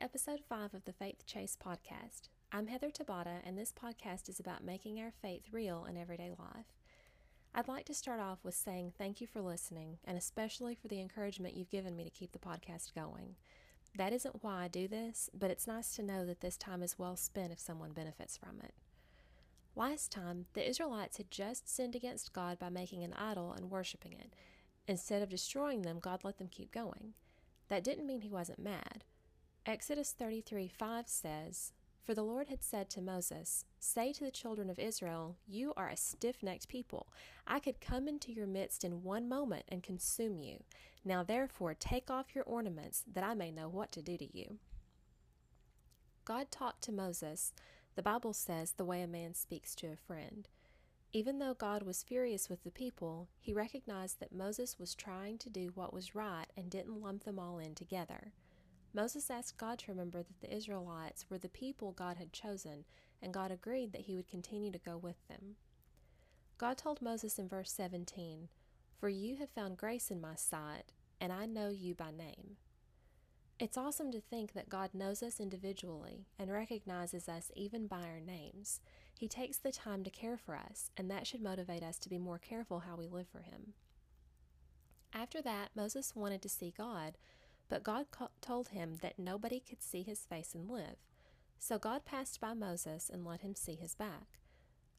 episode 5 of the Faith Chase podcast. I'm Heather Tabata, and this podcast is about making our faith real in everyday life. I'd like to start off with saying thank you for listening, and especially for the encouragement you've given me to keep the podcast going. That isn't why I do this, but it's nice to know that this time is well spent if someone benefits from it. Last time, the Israelites had just sinned against God by making an idol and worshiping it. Instead of destroying them, God let them keep going. That didn't mean he wasn't mad. Exodus 33 5 says, For the Lord had said to Moses, Say to the children of Israel, You are a stiff necked people. I could come into your midst in one moment and consume you. Now therefore take off your ornaments, that I may know what to do to you. God talked to Moses, the Bible says, the way a man speaks to a friend. Even though God was furious with the people, he recognized that Moses was trying to do what was right and didn't lump them all in together. Moses asked God to remember that the Israelites were the people God had chosen, and God agreed that he would continue to go with them. God told Moses in verse 17, For you have found grace in my sight, and I know you by name. It's awesome to think that God knows us individually and recognizes us even by our names. He takes the time to care for us, and that should motivate us to be more careful how we live for Him. After that, Moses wanted to see God, but God told him that nobody could see his face and live. So God passed by Moses and let him see his back.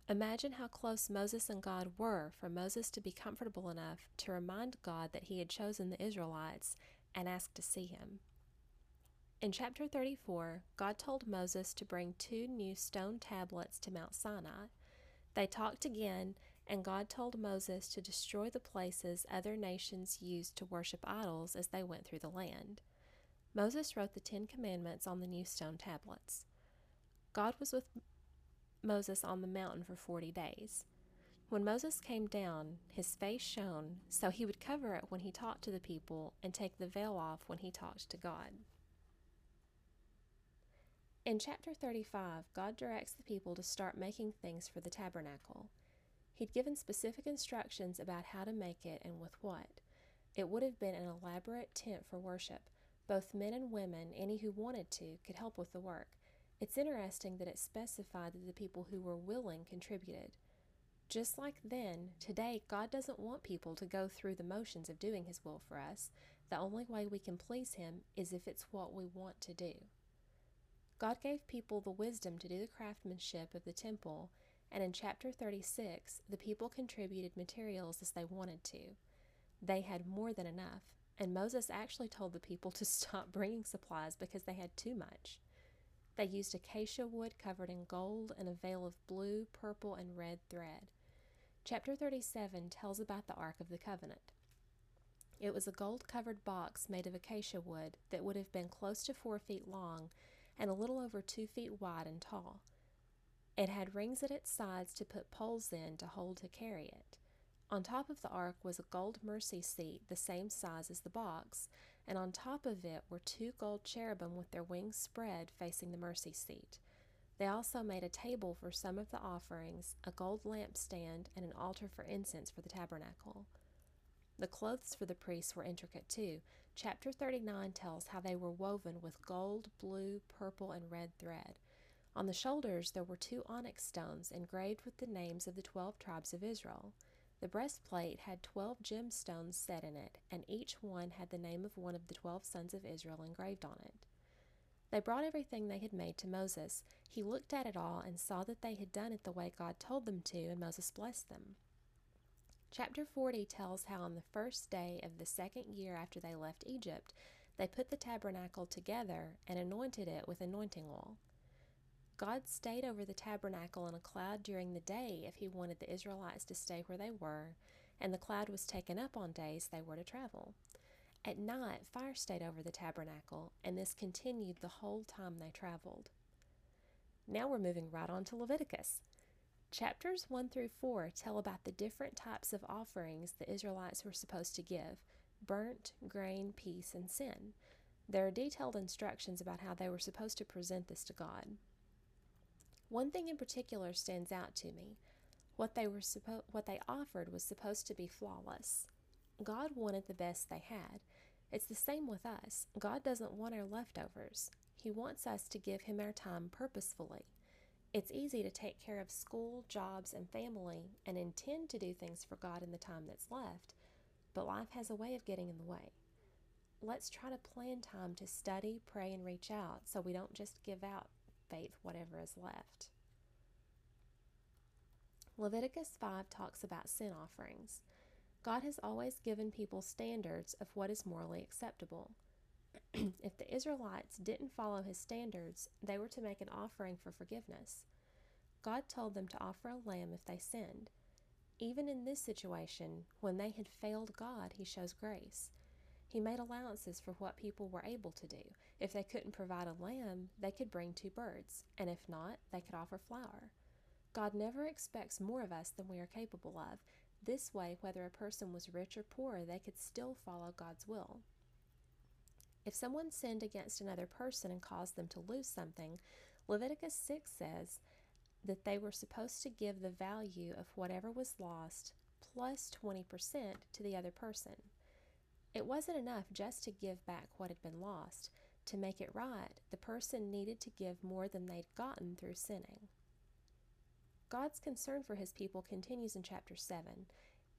Imagine how close Moses and God were for Moses to be comfortable enough to remind God that he had chosen the Israelites and ask to see him. In chapter 34, God told Moses to bring two new stone tablets to Mount Sinai. They talked again, and God told Moses to destroy the places other nations used to worship idols as they went through the land. Moses wrote the Ten Commandments on the new stone tablets. God was with Moses on the mountain for forty days. When Moses came down, his face shone, so he would cover it when he talked to the people and take the veil off when he talked to God. In chapter 35, God directs the people to start making things for the tabernacle. He'd given specific instructions about how to make it and with what. It would have been an elaborate tent for worship. Both men and women, any who wanted to, could help with the work. It's interesting that it specified that the people who were willing contributed. Just like then, today, God doesn't want people to go through the motions of doing His will for us. The only way we can please Him is if it's what we want to do. God gave people the wisdom to do the craftsmanship of the temple, and in chapter 36, the people contributed materials as they wanted to. They had more than enough, and Moses actually told the people to stop bringing supplies because they had too much. They used acacia wood covered in gold and a veil of blue, purple, and red thread. Chapter 37 tells about the Ark of the Covenant. It was a gold covered box made of acacia wood that would have been close to four feet long and a little over two feet wide and tall. It had rings at its sides to put poles in to hold to carry it. On top of the ark was a gold mercy seat the same size as the box, and on top of it were two gold cherubim with their wings spread facing the mercy seat. They also made a table for some of the offerings, a gold lampstand, and an altar for incense for the tabernacle. The clothes for the priests were intricate too. Chapter 39 tells how they were woven with gold, blue, purple, and red thread. On the shoulders there were two onyx stones engraved with the names of the twelve tribes of Israel. The breastplate had twelve gemstones set in it, and each one had the name of one of the twelve sons of Israel engraved on it. They brought everything they had made to Moses. He looked at it all and saw that they had done it the way God told them to, and Moses blessed them. Chapter 40 tells how on the first day of the second year after they left Egypt, they put the tabernacle together and anointed it with anointing oil. God stayed over the tabernacle in a cloud during the day if he wanted the Israelites to stay where they were, and the cloud was taken up on days they were to travel. At night, fire stayed over the tabernacle, and this continued the whole time they traveled. Now we're moving right on to Leviticus. Chapters 1 through 4 tell about the different types of offerings the Israelites were supposed to give burnt, grain, peace, and sin. There are detailed instructions about how they were supposed to present this to God. One thing in particular stands out to me. What they were suppo- what they offered was supposed to be flawless. God wanted the best they had. It's the same with us. God doesn't want our leftovers. He wants us to give Him our time purposefully. It's easy to take care of school, jobs, and family and intend to do things for God in the time that's left, but life has a way of getting in the way. Let's try to plan time to study, pray, and reach out so we don't just give out faith whatever is left. Leviticus 5 talks about sin offerings. God has always given people standards of what is morally acceptable. if the Israelites didn't follow his standards, they were to make an offering for forgiveness. God told them to offer a lamb if they sinned. Even in this situation, when they had failed God, he shows grace. He made allowances for what people were able to do. If they couldn't provide a lamb, they could bring two birds, and if not, they could offer flour. God never expects more of us than we are capable of. This way, whether a person was rich or poor, they could still follow God's will. If someone sinned against another person and caused them to lose something, Leviticus 6 says that they were supposed to give the value of whatever was lost plus 20% to the other person. It wasn't enough just to give back what had been lost. To make it right, the person needed to give more than they'd gotten through sinning. God's concern for his people continues in chapter 7.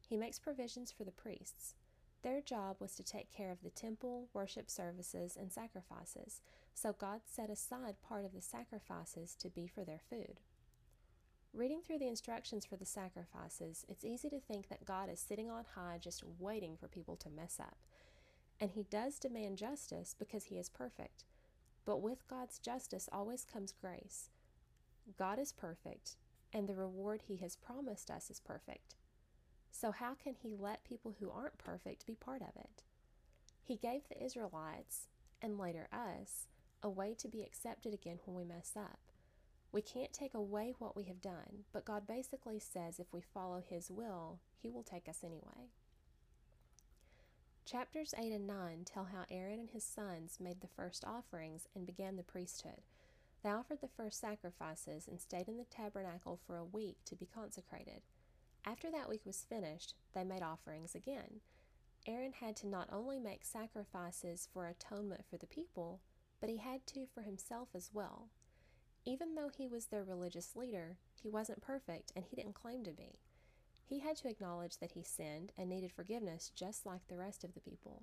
He makes provisions for the priests. Their job was to take care of the temple, worship services, and sacrifices, so God set aside part of the sacrifices to be for their food. Reading through the instructions for the sacrifices, it's easy to think that God is sitting on high just waiting for people to mess up. And He does demand justice because He is perfect. But with God's justice always comes grace. God is perfect, and the reward He has promised us is perfect. So, how can He let people who aren't perfect be part of it? He gave the Israelites, and later us, a way to be accepted again when we mess up. We can't take away what we have done, but God basically says if we follow His will, He will take us anyway. Chapters 8 and 9 tell how Aaron and his sons made the first offerings and began the priesthood. They offered the first sacrifices and stayed in the tabernacle for a week to be consecrated. After that week was finished, they made offerings again. Aaron had to not only make sacrifices for atonement for the people, but he had to for himself as well. Even though he was their religious leader, he wasn't perfect and he didn't claim to be. He had to acknowledge that he sinned and needed forgiveness just like the rest of the people.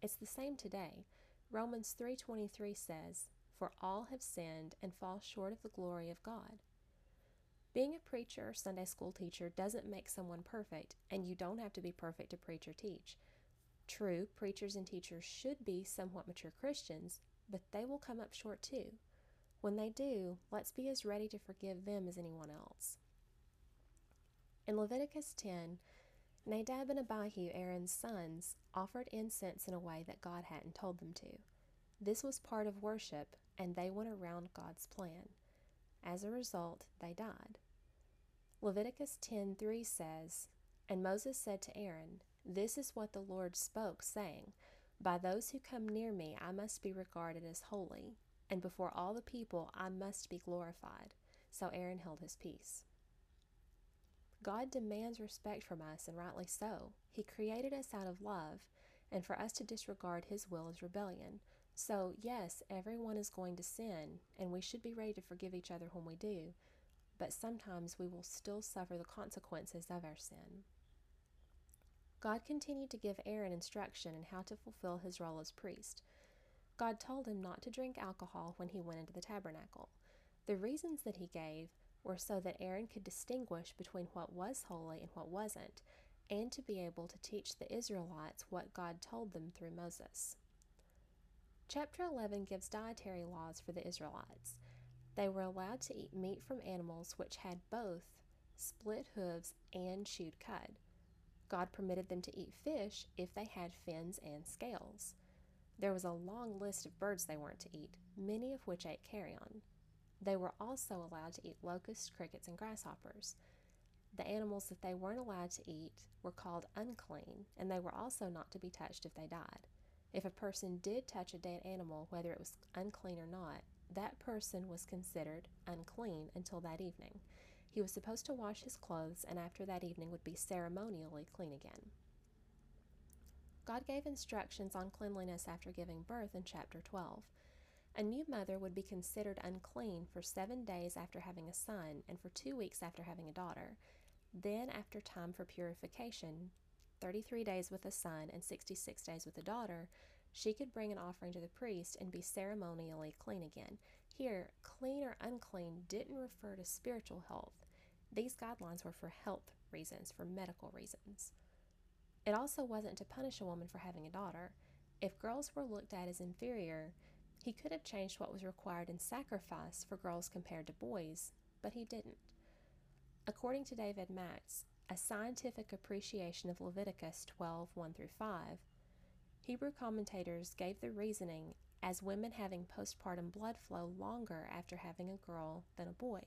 It's the same today. Romans 3:23 says, "For all have sinned and fall short of the glory of God." Being a preacher or Sunday school teacher doesn't make someone perfect, and you don't have to be perfect to preach or teach. True, preachers and teachers should be somewhat mature Christians, but they will come up short too. When they do, let's be as ready to forgive them as anyone else. In Leviticus 10, Nadab and Abihu, Aaron's sons, offered incense in a way that God hadn't told them to. This was part of worship, and they went around God's plan. As a result, they died. Leviticus 10:3 says, "And Moses said to Aaron, This is what the Lord spoke, saying, By those who come near me I must be regarded as holy, and before all the people I must be glorified. So Aaron held his peace. God demands respect from us, and rightly so. He created us out of love, and for us to disregard His will is rebellion. So, yes, everyone is going to sin, and we should be ready to forgive each other when we do, but sometimes we will still suffer the consequences of our sin. God continued to give Aaron instruction in how to fulfill his role as priest. God told him not to drink alcohol when he went into the tabernacle. The reasons that he gave were so that Aaron could distinguish between what was holy and what wasn't, and to be able to teach the Israelites what God told them through Moses. Chapter 11 gives dietary laws for the Israelites. They were allowed to eat meat from animals which had both split hooves and chewed cud. God permitted them to eat fish if they had fins and scales. There was a long list of birds they weren't to eat, many of which ate carrion. They were also allowed to eat locusts, crickets, and grasshoppers. The animals that they weren't allowed to eat were called unclean, and they were also not to be touched if they died. If a person did touch a dead animal, whether it was unclean or not, that person was considered unclean until that evening. He was supposed to wash his clothes, and after that evening would be ceremonially clean again. God gave instructions on cleanliness after giving birth in chapter 12. A new mother would be considered unclean for seven days after having a son and for two weeks after having a daughter. Then, after time for purification, 33 days with a son and 66 days with a daughter, she could bring an offering to the priest and be ceremonially clean again. Here, clean or unclean didn't refer to spiritual health. These guidelines were for health reasons, for medical reasons. It also wasn't to punish a woman for having a daughter. If girls were looked at as inferior, he could have changed what was required in sacrifice for girls compared to boys, but he didn't. According to David Macht, a scientific appreciation of Leviticus 12 1 through 5, Hebrew commentators gave the reasoning as women having postpartum blood flow longer after having a girl than a boy.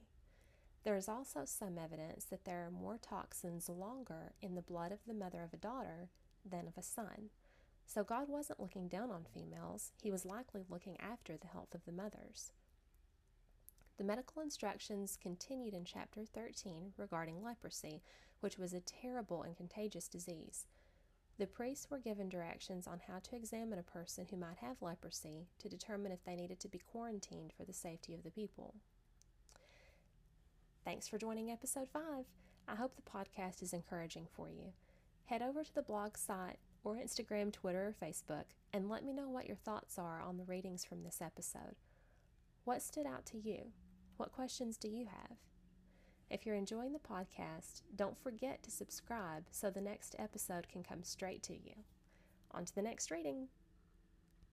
There is also some evidence that there are more toxins longer in the blood of the mother of a daughter than of a son. So God wasn't looking down on females, He was likely looking after the health of the mothers. The medical instructions continued in chapter 13 regarding leprosy, which was a terrible and contagious disease. The priests were given directions on how to examine a person who might have leprosy to determine if they needed to be quarantined for the safety of the people. Thanks for joining episode 5. I hope the podcast is encouraging for you. Head over to the blog site or Instagram, Twitter, or Facebook and let me know what your thoughts are on the readings from this episode. What stood out to you? What questions do you have? If you're enjoying the podcast, don't forget to subscribe so the next episode can come straight to you. On to the next reading.